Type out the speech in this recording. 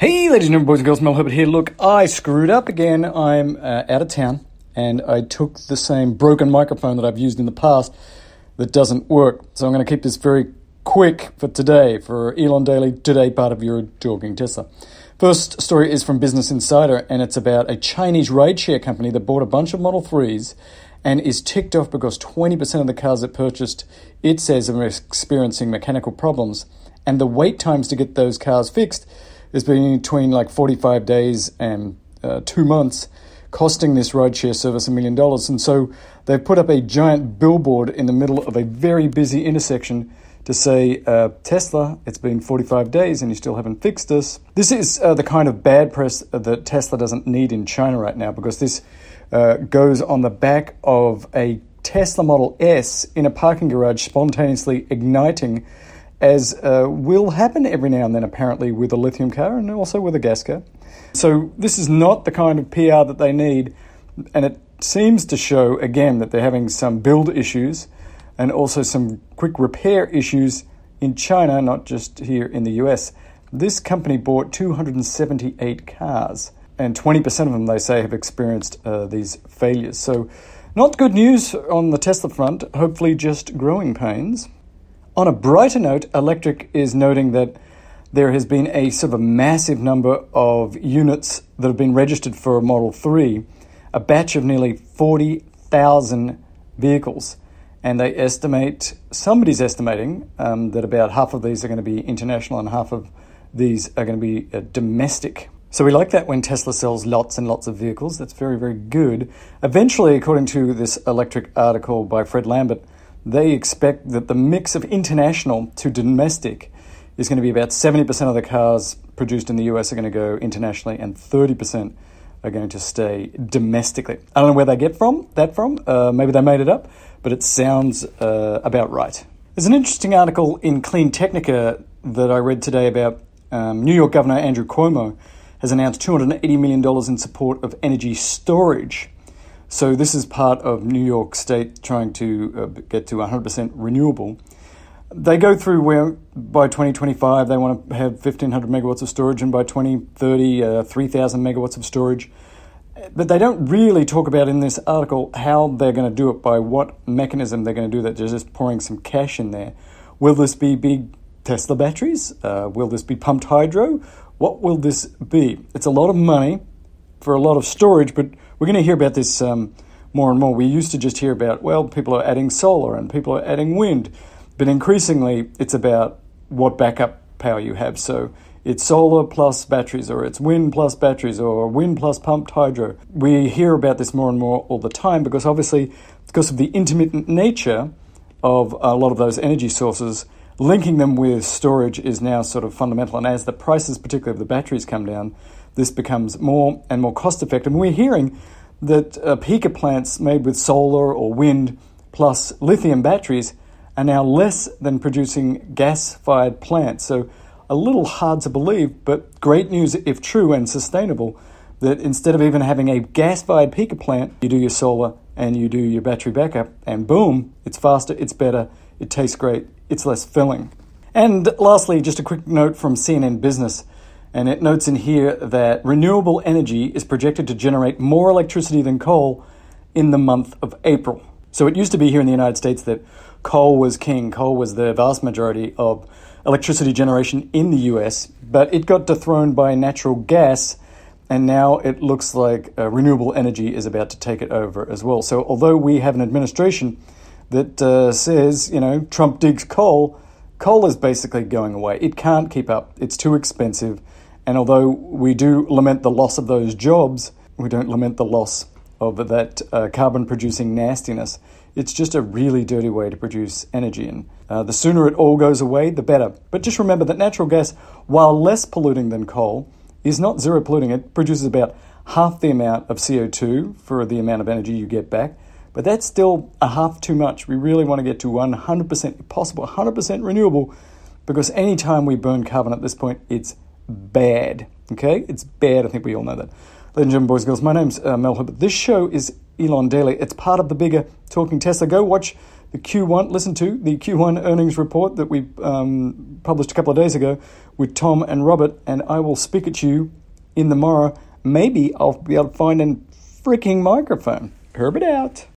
Hey, ladies and gentlemen, boys and girls, Mel Herbert here. Look, I screwed up again. I'm uh, out of town, and I took the same broken microphone that I've used in the past that doesn't work. So I'm going to keep this very quick for today, for Elon Daily, today part of your Talking Tesla. First story is from Business Insider, and it's about a Chinese rideshare company that bought a bunch of Model 3s and is ticked off because 20% of the cars it purchased, it says, are experiencing mechanical problems. And the wait times to get those cars fixed is between like 45 days and uh, two months, costing this rideshare service a million dollars. And so they've put up a giant billboard in the middle of a very busy intersection to say, uh, Tesla, it's been 45 days and you still haven't fixed this. This is uh, the kind of bad press that Tesla doesn't need in China right now because this uh, goes on the back of a Tesla Model S in a parking garage spontaneously igniting as uh, will happen every now and then, apparently, with a lithium car and also with a gas car. So, this is not the kind of PR that they need, and it seems to show again that they're having some build issues and also some quick repair issues in China, not just here in the US. This company bought 278 cars, and 20% of them, they say, have experienced uh, these failures. So, not good news on the Tesla front, hopefully, just growing pains. On a brighter note, Electrek is noting that there has been a sort of a massive number of units that have been registered for Model 3, a batch of nearly 40,000 vehicles. And they estimate, somebody's estimating, um, that about half of these are going to be international and half of these are going to be uh, domestic. So we like that when Tesla sells lots and lots of vehicles. That's very, very good. Eventually, according to this Electrek article by Fred Lambert, they expect that the mix of international to domestic is going to be about 70% of the cars produced in the US are going to go internationally and 30% are going to stay domestically. I don't know where they get from that from. Uh, maybe they made it up, but it sounds uh, about right. There's an interesting article in Clean Technica that I read today about um, New York Governor Andrew Cuomo has announced $280 million in support of energy storage. So this is part of New York State trying to uh, get to 100% renewable. They go through where by 2025 they want to have 1500 megawatts of storage, and by 2030 uh, 3000 megawatts of storage. But they don't really talk about in this article how they're going to do it, by what mechanism they're going to do that. They're just pouring some cash in there. Will this be big Tesla batteries? Uh, will this be pumped hydro? What will this be? It's a lot of money for a lot of storage, but we're going to hear about this um, more and more. We used to just hear about, well, people are adding solar and people are adding wind, but increasingly it's about what backup power you have. So it's solar plus batteries, or it's wind plus batteries, or wind plus pumped hydro. We hear about this more and more all the time because obviously, because of the intermittent nature of a lot of those energy sources, linking them with storage is now sort of fundamental. And as the prices, particularly of the batteries, come down, this becomes more and more cost effective. And we're hearing that uh, peaker plants made with solar or wind plus lithium batteries are now less than producing gas fired plants. So, a little hard to believe, but great news if true and sustainable that instead of even having a gas fired peaker plant, you do your solar and you do your battery backup, and boom, it's faster, it's better, it tastes great, it's less filling. And lastly, just a quick note from CNN Business. And it notes in here that renewable energy is projected to generate more electricity than coal in the month of April. So it used to be here in the United States that coal was king, coal was the vast majority of electricity generation in the US, but it got dethroned by natural gas, and now it looks like uh, renewable energy is about to take it over as well. So although we have an administration that uh, says, you know, Trump digs coal, coal is basically going away. It can't keep up, it's too expensive and although we do lament the loss of those jobs, we don't lament the loss of that uh, carbon producing nastiness. It's just a really dirty way to produce energy. And uh, the sooner it all goes away, the better. But just remember that natural gas, while less polluting than coal, is not zero polluting. It produces about half the amount of CO2 for the amount of energy you get back. But that's still a half too much. We really want to get to 100%, if possible, 100% renewable, because anytime we burn carbon at this point, it's bad. Okay? It's bad. I think we all know that. Ladies and gentlemen, boys and girls, my name's uh, Mel Herbert. This show is Elon Daily. It's part of the bigger Talking Tesla. Go watch the Q1, listen to the Q1 earnings report that we um, published a couple of days ago with Tom and Robert, and I will speak at you in the morrow. Maybe I'll be able to find a freaking microphone. Herbert out.